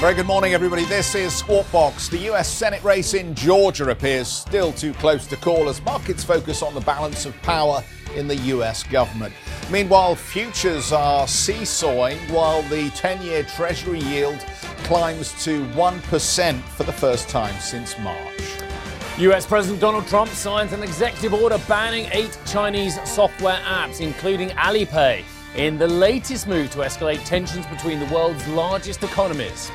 Very good morning, everybody. This is Squawk Box. The US Senate race in Georgia appears still too close to call as markets focus on the balance of power in the US government. Meanwhile, futures are seesawing while the 10 year Treasury yield climbs to 1% for the first time since March. US President Donald Trump signs an executive order banning eight Chinese software apps, including Alipay, in the latest move to escalate tensions between the world's largest economies.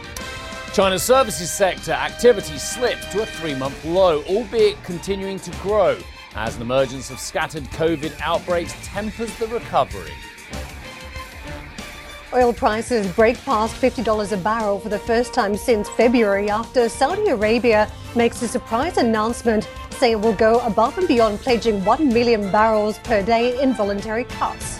China's services sector activity slipped to a three month low, albeit continuing to grow as an emergence of scattered COVID outbreaks tempers the recovery. Oil prices break past $50 a barrel for the first time since February after Saudi Arabia makes a surprise announcement saying it will go above and beyond pledging 1 million barrels per day in voluntary cuts.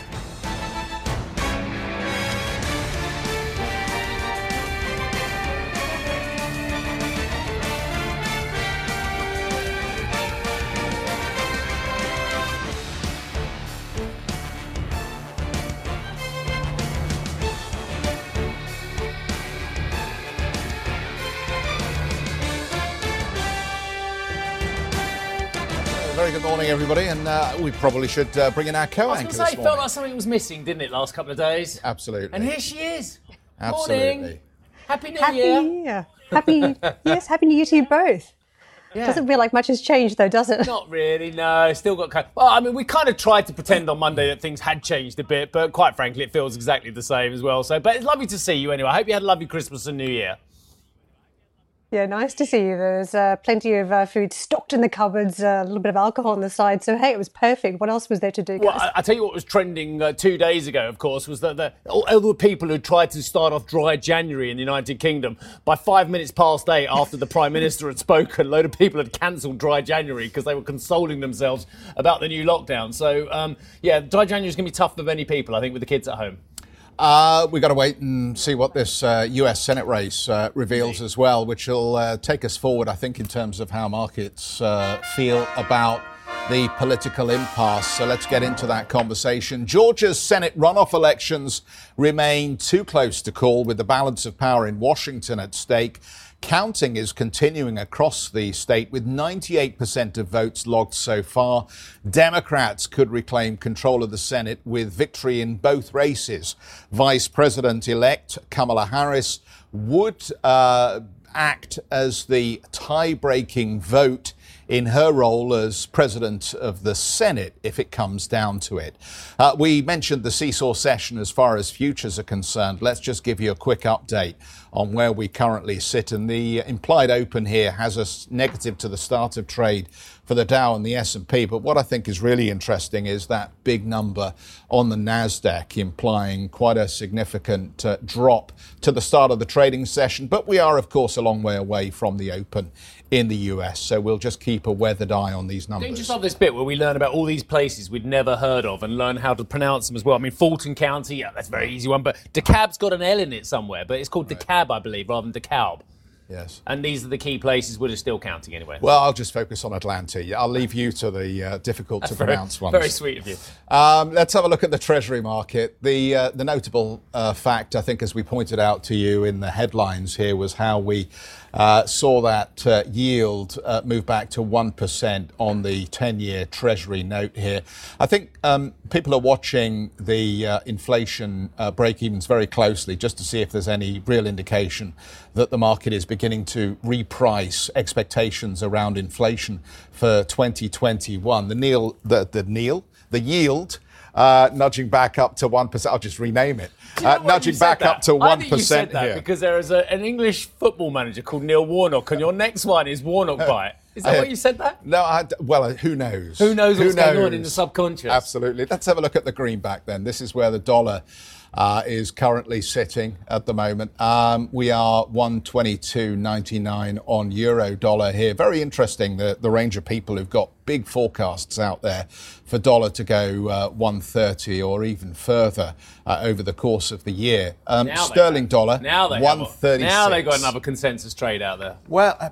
Everybody, uh, we probably should uh, bring in our I was co-anchor going to say, it morning. felt like something was missing, didn't it, last couple of days? Absolutely. And here she is. Absolutely. Morning. Happy New Year. Happy Year. Happy New Year. Happy, yes, Happy New Year to you both. Yeah. Doesn't feel like much has changed though, does it? Not really, no. Still got kind. Well, I mean, we kind of tried to pretend on Monday that things had changed a bit, but quite frankly, it feels exactly the same as well. So, but it's lovely to see you anyway. I hope you had a lovely Christmas and New Year. Yeah, nice to see you. There's uh, plenty of uh, food stocked in the cupboards, uh, a little bit of alcohol on the side. So, hey, it was perfect. What else was there to do, guys? Well, I, I tell you what was trending uh, two days ago, of course, was that the, all, all the people who tried to start off dry January in the United Kingdom, by five minutes past eight after the Prime Minister had spoken, a load of people had cancelled dry January because they were consoling themselves about the new lockdown. So, um, yeah, dry January is going to be tough for many people, I think, with the kids at home. Uh, we've got to wait and see what this uh, US Senate race uh, reveals as well, which will uh, take us forward, I think, in terms of how markets uh, feel about the political impasse. So let's get into that conversation. Georgia's Senate runoff elections remain too close to call, with the balance of power in Washington at stake. Counting is continuing across the state with 98% of votes logged so far. Democrats could reclaim control of the Senate with victory in both races. Vice President elect Kamala Harris would uh, act as the tie breaking vote in her role as president of the Senate if it comes down to it. Uh, we mentioned the seesaw session as far as futures are concerned. Let's just give you a quick update on where we currently sit. And the implied open here has us negative to the start of trade for the Dow and the S&P. But what I think is really interesting is that big number on the Nasdaq implying quite a significant uh, drop to the start of the trading session. But we are, of course, a long way away from the open in the US. So we'll just keep a weathered eye on these numbers. Don't you love this bit where we learn about all these places we'd never heard of and learn how to pronounce them as well? I mean, Fulton County, yeah, that's a very easy one, but DeKalb's got an L in it somewhere, but it's called DeKalb, I believe, rather than the DeKalb. Yes. And these are the key places we're still counting anyway. Well, I'll just focus on Atlanta. I'll leave you to the uh, difficult to very, pronounce ones. very sweet of you. Um, let's have a look at the Treasury market. The uh, the notable uh, fact, I think, as we pointed out to you in the headlines here, was how we saw that uh, yield uh, move back to one percent on the ten-year Treasury note here. I think um, people are watching the uh, inflation uh, break-evens very closely, just to see if there's any real indication that the market is beginning to reprice expectations around inflation for 2021. The Neil, the the Neil, the yield. Uh, nudging back up to 1%. I'll just rename it. Do you know Uh, nudging back that? up to 1% I think you said that here. because there is a, an English football manager called Neil Warnock, and your next one is Warnock Bite. Is that Uh, what you said that? No, I, well, uh, who knows? Who knows what's going on in the subconscious? Absolutely. Let's have a look at the greenback then. This is where the dollar uh, is currently sitting at the moment. Um, we are 122.99 on euro dollar here. Very interesting, the, the range of people who've got big forecasts out there for dollar to go uh, 130 or even further uh, over the course of the year. Um, sterling dollar, now they 136. Now they got another consensus trade out there. Well, uh,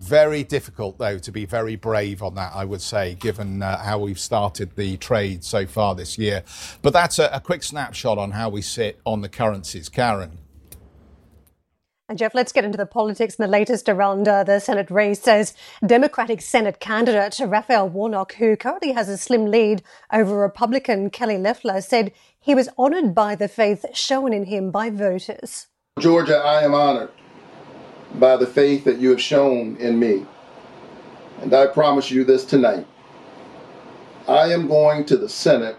very difficult, though, to be very brave on that, I would say, given uh, how we've started the trade so far this year. But that's a, a quick snapshot on how we sit on the currencies. Karen. And Geoff, let's get into the politics. And the latest around uh, the Senate race says Democratic Senate candidate Raphael Warnock, who currently has a slim lead over Republican Kelly Loeffler, said he was honoured by the faith shown in him by voters. Georgia, I am honoured by the faith that you have shown in me. And I promise you this tonight. I am going to the Senate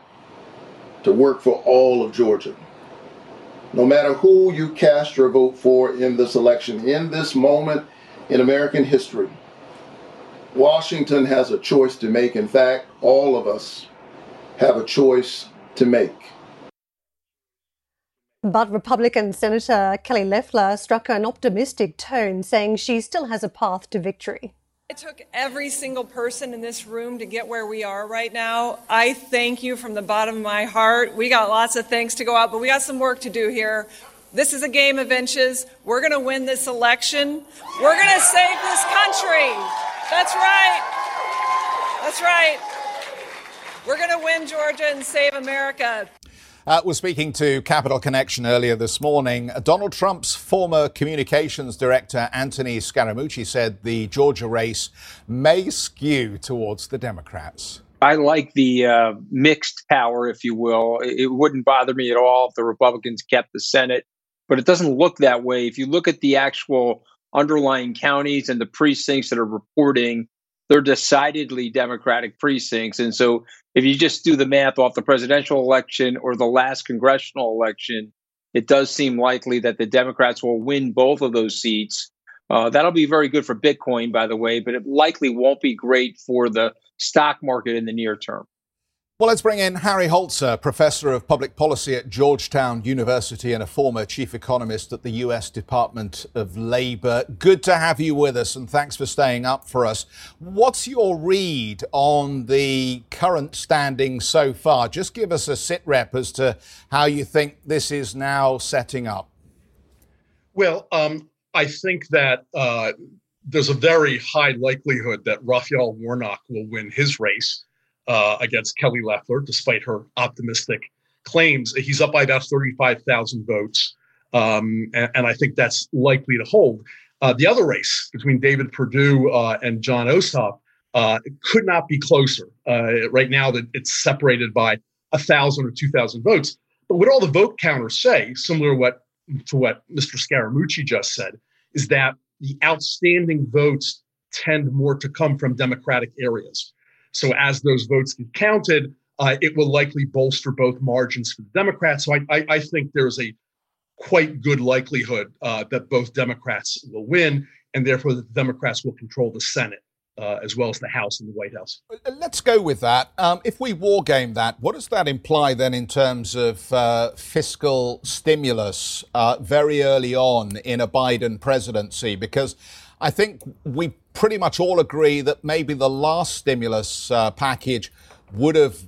to work for all of Georgia. No matter who you cast your vote for in this election, in this moment in American history, Washington has a choice to make. In fact, all of us have a choice to make. But Republican Senator Kelly Loeffler struck an optimistic tone, saying she still has a path to victory. It took every single person in this room to get where we are right now. I thank you from the bottom of my heart. We got lots of things to go out, but we got some work to do here. This is a game of inches. We're going to win this election. We're going to save this country. That's right. That's right. We're going to win Georgia and save America. Uh, was speaking to Capital Connection earlier this morning. Donald Trump's former communications director, Anthony Scaramucci, said the Georgia race may skew towards the Democrats. I like the uh, mixed power, if you will. It wouldn't bother me at all if the Republicans kept the Senate, but it doesn't look that way. If you look at the actual underlying counties and the precincts that are reporting, they're decidedly Democratic precincts. And so if you just do the math off the presidential election or the last congressional election, it does seem likely that the Democrats will win both of those seats. Uh, that'll be very good for Bitcoin, by the way, but it likely won't be great for the stock market in the near term. Well, let's bring in Harry Holzer, professor of public policy at Georgetown University and a former chief economist at the U.S. Department of Labor. Good to have you with us, and thanks for staying up for us. What's your read on the current standing so far? Just give us a sit rep as to how you think this is now setting up. Well, um, I think that uh, there's a very high likelihood that Raphael Warnock will win his race uh, against Kelly Loeffler, despite her optimistic claims. He's up by about 35,000 votes, um, and, and, I think that's likely to hold. Uh, the other race between David Perdue uh, and Jon Ossoff uh, could not be closer. Uh, right now, that it's separated by a thousand or two thousand votes. But what all the vote counters say, similar what to what Mr. Scaramucci just said, is that the outstanding votes tend more to come from Democratic areas. So as those votes get counted, uh, it will likely bolster both margins for the Democrats. So I, I, I think there's a quite good likelihood uh, that both Democrats will win, and therefore the Democrats will control the Senate. Uh, as well as the House and the White House. Uh, let's go with that. Um, if we war game that, what does that imply then in terms of uh, fiscal stimulus uh, very early on in a Biden presidency? Because I think we pretty much all agree that maybe the last stimulus uh, package would have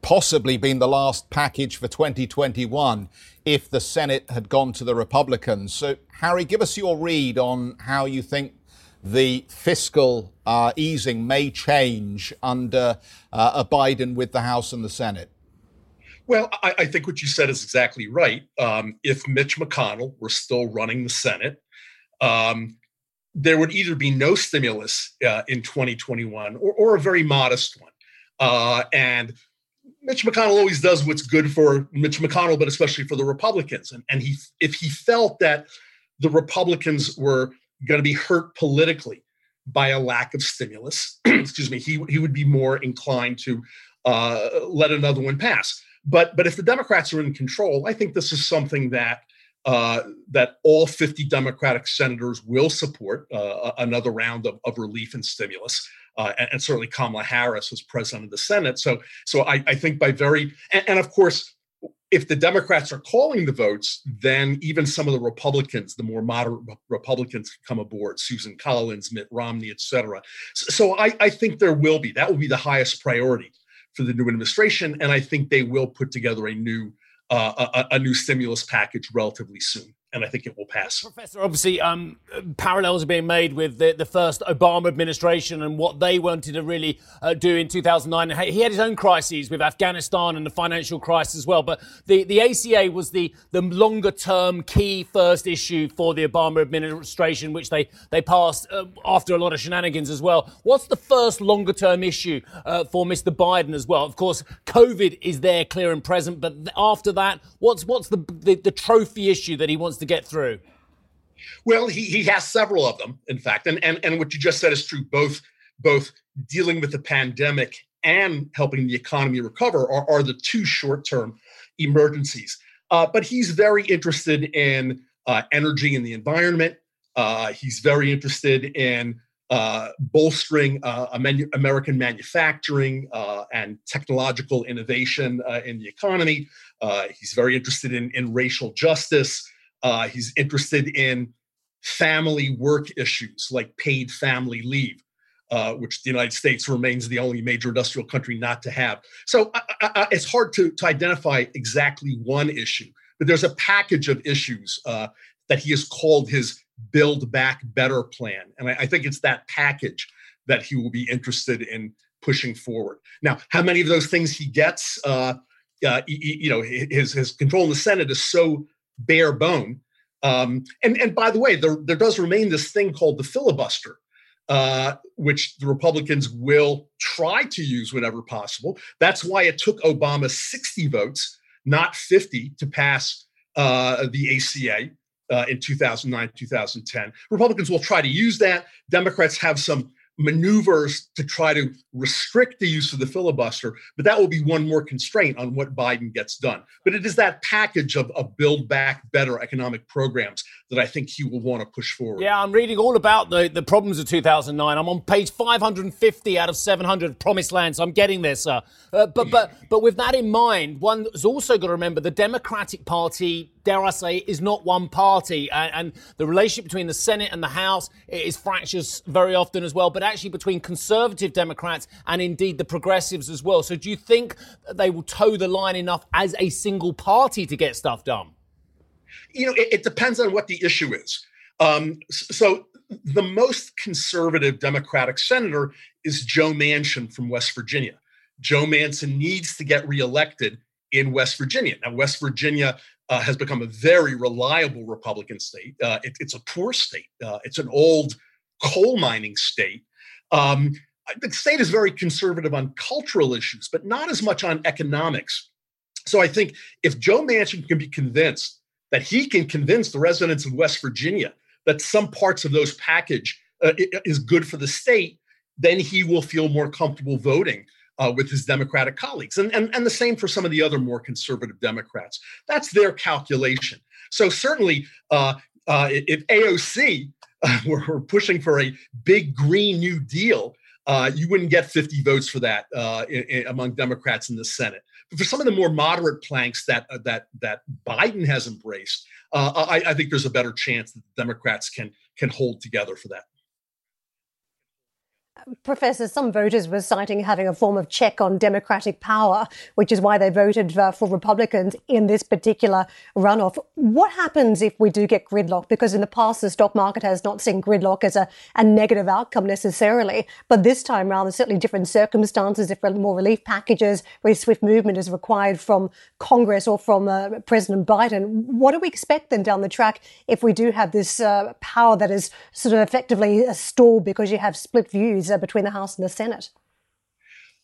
possibly been the last package for 2021 if the Senate had gone to the Republicans. So, Harry, give us your read on how you think the fiscal uh, easing may change under uh, a Biden with the House and the Senate. Well, I, I think what you said is exactly right. Um, if Mitch McConnell were still running the Senate, um, there would either be no stimulus uh, in 2021 or, or, a very modest one. Uh, and Mitch McConnell always does what's good for Mitch McConnell, but especially for the Republicans. And, and he, if he felt that the Republicans were going to be hurt politically by a lack of stimulus, excuse me, he, he would be more inclined to uh, let another one pass. But but if the Democrats are in control, I think this is something that uh, that all 50 Democratic senators will support uh, another round of, of, relief and stimulus. Uh, and, and, certainly Kamala Harris was president of the Senate. So, so I, I think by very, and, and, of course, if the Democrats are calling the votes, then even some of the Republicans, the more moderate Republicans, come aboard. Susan Collins, Mitt Romney, et cetera. So I, I think there will be. That will be the highest priority for the new administration, and I think they will put together a new uh, a, a new stimulus package relatively soon and I think it will pass. Professor, obviously, um, parallels are being made with the, the, first Obama administration and what they wanted to really uh, do in 2009. He had his own crises with Afghanistan and the financial crisis as well. But the, the ACA was the, the longer term key first issue for the Obama administration, which they, they passed uh, after a lot of shenanigans as well. What's the first longer term issue uh, for Mr. Biden as well? Of course, COVID is there, clear and present. But after that, what's, what's the, the, the trophy issue that he wants to get through? Well, he, he has several of them, in fact, and, and and what you just said is true. Both both dealing with the pandemic and helping the economy recover are, are the two short term emergencies. Uh, but he's very interested in uh, energy and the environment. Uh, he's very interested in uh, bolstering uh, American manufacturing uh, and technological innovation in the economy. he's very interested in, in racial justice. Uh, he's interested in family work issues like paid family leave, uh, which the United States remains the only major industrial country not to have. So uh, uh, uh it's hard to, to identify exactly one issue, but there's a package of issues uh, that he has called his Build Back Better plan. And I, I think it's that package that he will be interested in pushing forward. Now, how many of those things he gets? Uh, you know, his his control in the Senate is so bare bone. Um, and, and by the way, there, there does remain this thing called the filibuster, uh, which the Republicans will try to use whenever possible. That's why it took Obama 60 votes, not 50, to pass uh, the ACA uh, in 2009, 2010. Republicans will try to use that. Democrats have some maneuvers to try to restrict the use of the filibuster, but that will be one more constraint on what Biden gets done. But it is that package of, of build back better economic programs that I think he will want to push forward. Yeah, I'm reading all about the, the problems of 2009. I'm on page 550 out of 700 Promised Land, so I'm getting sir. Uh, but, but, but with that in mind, one has also got to remember the Democratic Party dare I say, is not one party. And, and, the relationship between the Senate and the House is fractious very often as well, but actually between conservative Democrats and indeed the progressives as well. So do you think they will toe the line enough as a single party to get stuff done? you know, it, it depends on what the issue is. Um, so the most conservative Democratic senator is Joe Manchin from West Virginia. Joe Manchin needs to get reelected in West Virginia. Now, West Virginia uh, has become a very reliable Republican state. Uh, it, it's a poor state. Uh, it's an old coal mining state. Um, the state is very conservative on cultural issues, but not as much on economics. So I think if Joe Manchin can be convinced that he can convince the residents of West Virginia that some parts of those package uh, is good for the state, then he will feel more comfortable voting uh, with his Democratic colleagues. And, and, and the same for some of the other more conservative Democrats. That's their calculation. So certainly, uh, uh if AOC uh, were, were, pushing for a big Green New Deal, uh, you wouldn't get 50 votes for that in, in, among Democrats in the Senate But for some of the more moderate planks that uh, that that Biden has embraced, uh, I, I, think there's a better chance that the Democrats can can hold together for that. Professor, some voters were citing having a form of check on democratic power, which is why they voted uh, for Republicans in this particular runoff. What happens if we do get gridlock? Because in the past, the stock market has not seen gridlock as a, a negative outcome necessarily. But this time around, there's certainly different circumstances, different more relief packages, where swift movement is required from Congress or from uh, President Biden. What do we expect then down the track if we do have this uh, power that is sort of effectively a stall because you have split views? Uh, between the House and the Senate?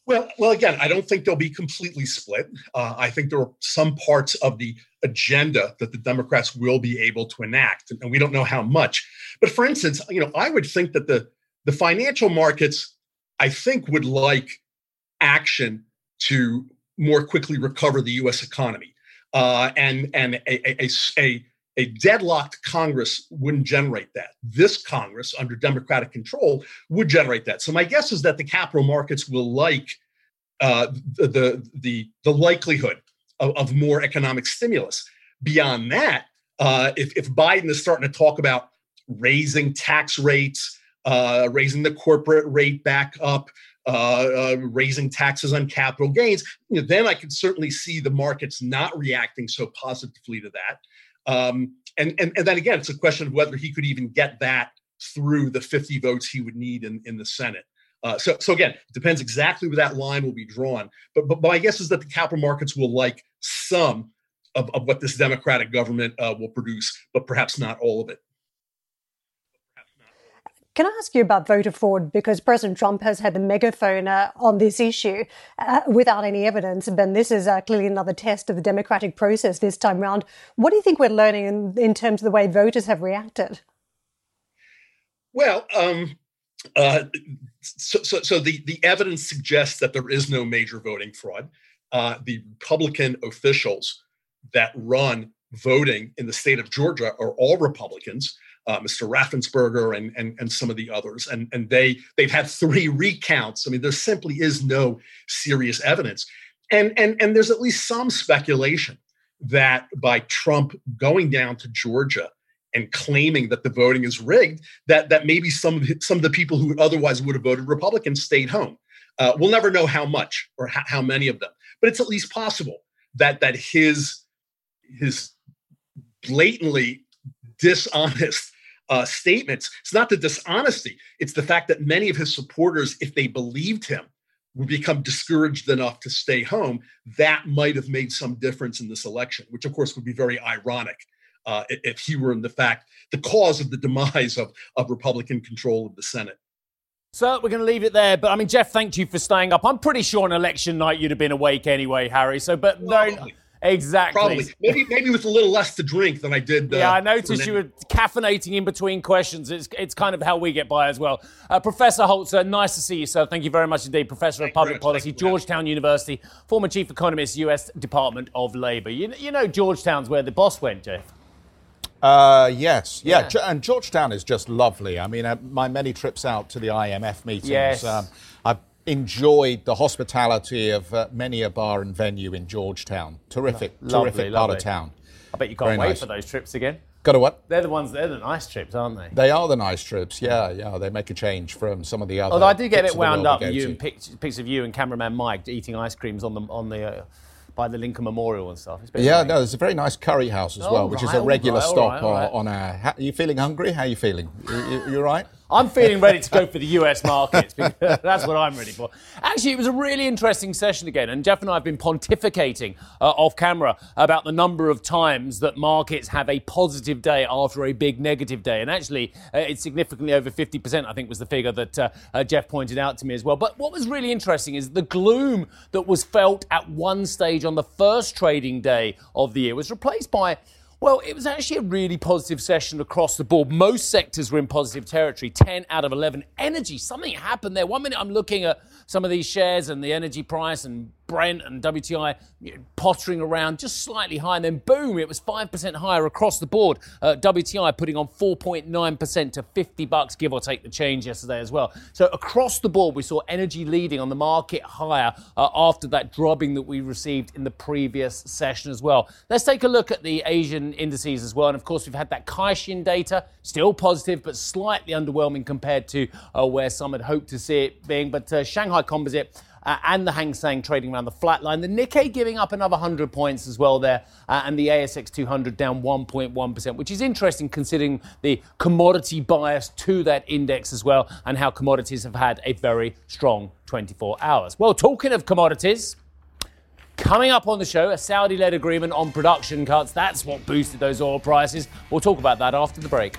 Well, well, again, I don't think they'll be completely split. Uh, I think there are some parts of the agenda that the Democrats will be able to enact, and we don't know how much. But for instance, you know, I would think that the the financial markets, I think, would like action to more quickly recover the U.S. economy, uh, and and a, a, a, a deadlocked Congress wouldn't generate that. This Congress, under Democratic control, would generate that. So my guess is that the capital markets will like uh, the, the, the likelihood of, of more economic stimulus. Beyond that, uh, if, if Biden is starting to talk about raising tax rates, uh, raising the corporate rate back up, uh, uh, raising taxes on capital gains, you know, then I could certainly see the markets not reacting so positively to that. Um, and, and, and then again, it's a question of whether he could even get that through the 50 votes he would need in, in the Senate. Uh, so, so again, it depends exactly where that line will be drawn. But, but, my guess is that the capital markets will like some of, of what this Democratic government uh, will produce, but perhaps not all of it. Can I ask you about voter fraud? Because President Trump has had the megaphone uh, on this issue uh, without any evidence. Ben, this is uh, clearly another test of the democratic process this time round. What do you think we're learning in, in terms of the way voters have reacted? Well, um, uh, so, so, so, the, the evidence suggests that there is no major voting fraud. Uh, the Republican officials that run voting in the state of Georgia are all Republicans uh, Mr. Raffensperger and, and and some of the others, and and they they've had three recounts. I mean, there simply is no serious evidence, and and and there's at least some speculation that by Trump going down to Georgia and claiming that the voting is rigged, that that maybe some of some of the people who otherwise would have voted Republican stayed home. Uh, we'll never know how much or how, how many of them, but it's at least possible that that his his blatantly dishonest uh, statements. It's not the dishonesty, it's the fact that many of his supporters, if they believed him, would become discouraged enough to stay home. That might have made some difference in this election, which of course would be very ironic uh, if he were in the fact the cause of the demise of, of Republican control of the Senate. So we're going to leave it there. But I mean, Jeff, thank you for staying up. I'm pretty sure on election night you'd have been awake anyway, Harry. So, but no. Exactly. Probably. Maybe maybe with a little less to drink than I did. Uh, yeah, I noticed you were caffeinating in between questions. It's, it's kind of how we get by as well. Uh, Professor Holzer, nice to see you, sir. Thank you very much indeed. Professor Thank of Public Policy, Georgetown University, former Chief Economist, U.S. Department of Labor. You, you know Georgetown's where the boss went, Geoff. Uh, yes, yeah. yeah. and Georgetown is just lovely. I mean, uh, my many trips out to the IMF meetings, yes. um, I've enjoyed the hospitality of uh, many a bar and venue in Georgetown. Terrific, lovely, terrific lovely. part of town. I bet you can't Very wait nice. for those trips again. Got to what? They're the ones. They're the nice trips, aren't they? They are the nice trips. Yeah, yeah. They make a change from some of the other. Although I did get a bit wound up. You and pics, pics of you and cameraman Mike eating ice creams on the on the. Uh, by the Lincoln Memorial and stuff. yeah, no, there's a very nice curry house as oh, well, right, which is a regular right, stop right, on, our. Are you feeling hungry? How are you feeling? You, you, you right? I'm feeling ready to go for the US markets. because that's what I'm ready for. Actually, it was a really interesting session again, and Geoff and I have been pontificating uh, off camera about the number of times that markets have a positive day after a big negative day. And actually, uh, it's significantly over 50%, I think was the figure that uh, uh, Geoff pointed out to me as well. But what was really interesting is the gloom that was felt at one stage on the first trading day of the year was replaced by well, it was actually a really positive session across the board. Most sectors were in positive territory, 10 out of 11. Energy, something happened there. One minute I'm looking at some of these shares and the energy price and Brent and WTI pottering around just slightly higher. And then boom, it was 5% higher across the board. Uh, WTI putting on 4.9% to 50 bucks, give or take the change yesterday as well. So across the board, we saw energy leading on the market higher uh, after that drubbing that we received in the previous session as well. Let's take a look at the Asian indices as well. And of course, we've had that Caixin data, still positive, but slightly underwhelming compared to uh, where some had hoped to see it being. But uh, Shanghai Composite uh, and the Hang Seng trading around the flat line. The Nikkei giving up another 100 points as well there, uh, and the ASX 200 down 1.1%, which is interesting considering the commodity bias to that index as well, and how commodities have had a very strong 24 hours. Well, talking of commodities, Coming up on the show, a Saudi led agreement on production cuts. That's what boosted those oil prices. We'll talk about that after the break.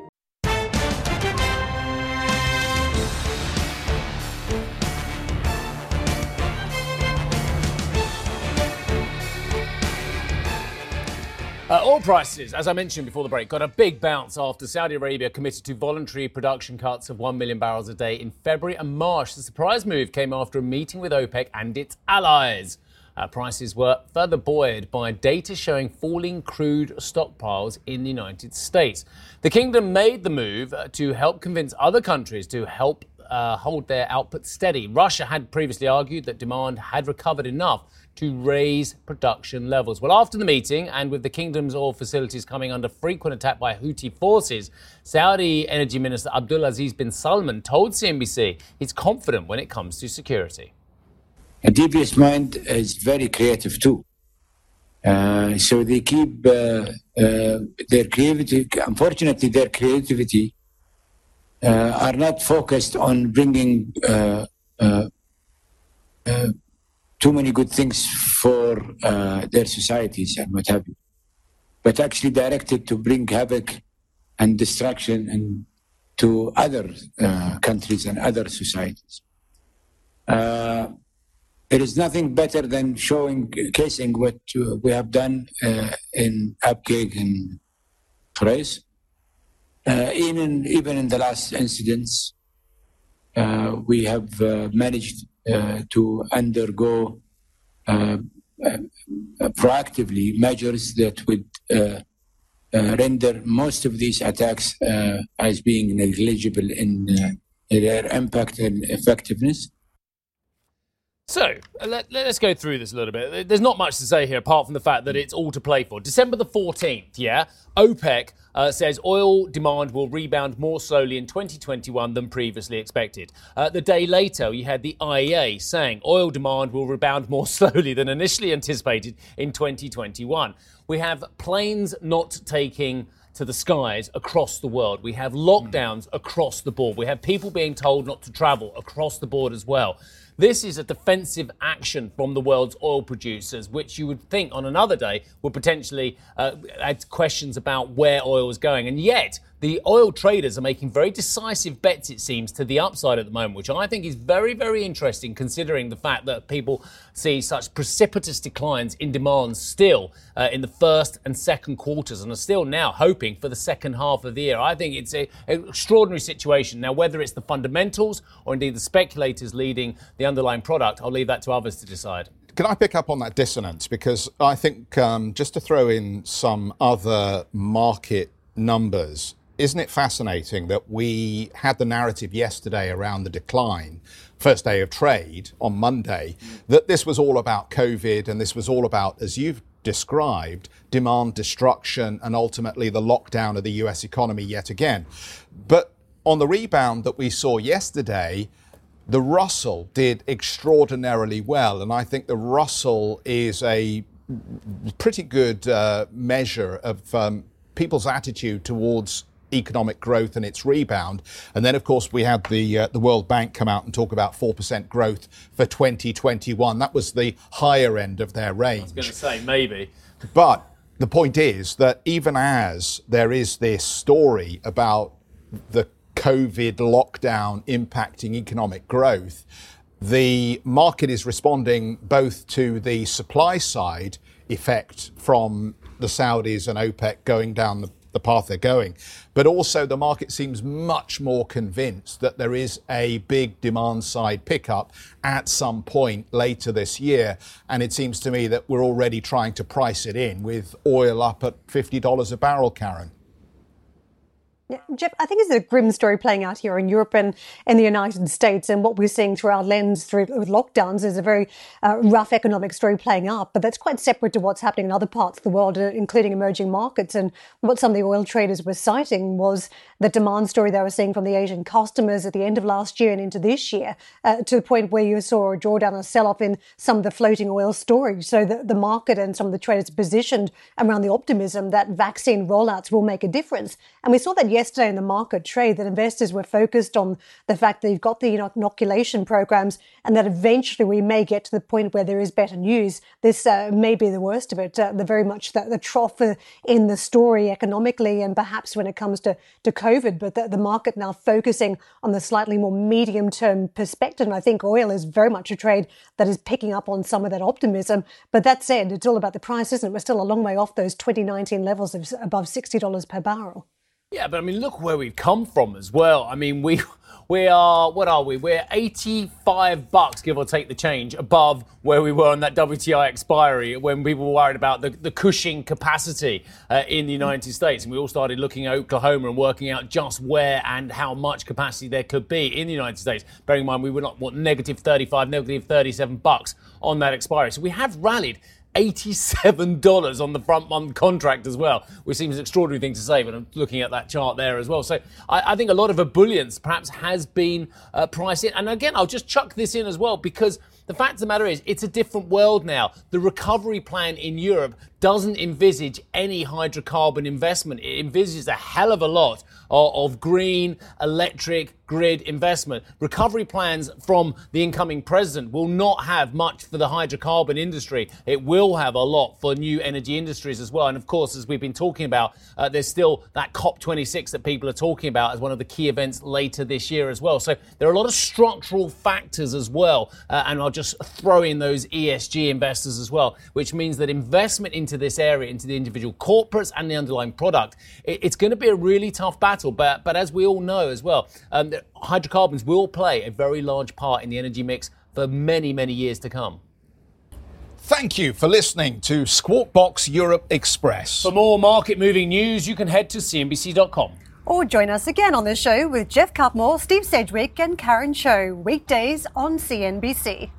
prices, as I mentioned before the break, got a big bounce after Saudi Arabia committed to voluntary production cuts of 1 million barrels a day in February and March. The surprise move came after a meeting with OPEC and its allies. Uh, prices were further buoyed by data showing falling crude stockpiles in the United States. The kingdom made the move uh, to help convince other countries to help uh, hold their output steady. Russia had previously argued that demand had recovered enough to raise production levels. Well, after the meeting, and with the kingdom's oil facilities coming under frequent attack by Houthi forces, Saudi Energy Minister Abdulaziz bin Salman told CNBC he's confident when it comes to security. A devious mind is very creative too. Uh, so they keep uh, uh, their creativity. Unfortunately, their creativity uh, are not focused on bringing uh, uh, too many good things for uh, their societies and what have you, but actually directed to bring havoc and destruction and to other uh, countries and other societies. Uh, there is nothing better than showing, casing what uh, we have done uh, in Abqaiq and Khurais. Uh, even, even in the last incidents, we have managed Uh, to undergo uh, uh, proactively measures that would uh, uh, render most of these attacks as being negligible in their impact and effectiveness. So let, us go through this a little bit. There's not much to say here apart from the fact that it's all to play for. December the 14th, yeah, OPEC uh, says oil demand will rebound more slowly in 2021 than previously expected. Uh, the day later, you had the IEA saying oil demand will rebound more slowly than initially anticipated in 2021. We have planes not taking to the skies across the world. We have lockdowns across the board. We have people being told not to travel across the board as well. This is a defensive action from the world's oil producers, which you would think on another day would potentially uh, add questions about where oil is going. And yet, the oil traders are making very decisive bets, it seems, to the upside at the moment, which I think is very, very interesting considering the fact that people see such precipitous declines in demand still uh, in the first and second quarters and are still now hoping for the second half of the year. I think it's an extraordinary situation. Now, whether it's the fundamentals or indeed the speculators leading the underlying product, I'll leave that to others to decide. Can I pick up on that dissonance? Because I think um, just to throw in some other market numbers, isn't it fascinating that we had the narrative yesterday around the decline, first day of trade on Monday, that this was all about COVID and this was all about, as you've described, demand destruction and ultimately the lockdown of the US economy yet again. But on the rebound that we saw yesterday, the Russell did extraordinarily well. And I think the Russell is a pretty good uh, measure of um, people's attitude towards economic growth and its rebound. And then, of course, we had the uh, the World Bank come out and talk about four percent growth for 2021. That was the higher end of their range. I was going to say maybe, but the point is that even as there is this story about the COVID lockdown impacting economic growth, the market is responding both to the supply side effect from the Saudis and OPEC going down the the path they're going. But also, the market seems much more convinced that there is a big demand side pickup at some point later this year. And it seems to me that we're already trying to price it in with oil up at $50 a barrel, Karen. Yeah, Geoff, I think it's a grim story playing out here in Europe and in the United States. And what we're seeing through our lens through lockdowns is a very uh, rough economic story playing out. But that's quite separate to what's happening in other parts of the world, uh, including emerging markets. And what some of the oil traders were citing was the demand story they were seeing from the Asian customers at the end of last year and into this year, uh, to the point where you saw a drawdown, a sell off in some of the floating oil storage. So the, the market and some of the traders positioned around the optimism that vaccine rollouts will make a difference. And we saw that yesterday in the market trade that investors were focused on the fact that you've got the inoculation programs and that eventually we may get to the point where there is better news. This uh, may be the worst of it, uh, the very much the, the trough uh, in the story economically and perhaps when it comes to, to COVID, but the, the market now focusing on the slightly more medium term perspective. And I think oil is very much a trade that is picking up on some of that optimism. But that said, it's all about the price, isn't it? We're still a long way off those 2019 levels of above $60 per barrel. Yeah, but I mean, look where we've come from as well. I mean, we we are what are we? We're 85 bucks, give or take the change, above where we were on that WTI expiry when we were worried about the, the Cushing capacity uh, in the United States, and we all started looking at Oklahoma and working out just where and how much capacity there could be in the United States. Bearing in mind we were not what negative 35, negative 37 bucks on that expiry, so we have rallied $87 on the front month contract as well, which seems an extraordinary thing to say, but I'm looking at that chart there as well. So I, I think a lot of ebullience perhaps has been uh, priced in. And again, I'll just chuck this in as well because the fact of the matter is, it's a different world now. The recovery plan in Europe doesn't envisage any hydrocarbon investment. It envisages a hell of a lot of, of, green, electric, grid investment. Recovery plans from the incoming president will not have much for the hydrocarbon industry. It will have a lot for new energy industries as well. And of course, as we've been talking about, uh, there's still that COP26 that people are talking about as one of the key events later this year as well. So there are a lot of structural factors as well. Uh, and I'll just throw in those ESG investors as well, which means that investment into this area, into the individual corporates and the underlying product, it, it's going to be a really tough battle. But, but as we all know as well, um, hydrocarbons will play a very large part in the energy mix for many, many years to come. Thank you for listening to Squawk Box Europe Express. For more market moving news, you can head to CNBC.com. Or join us again on the show with Geoff Cutmore, Steve Sedgwick, and Karen Tso, weekdays on CNBC.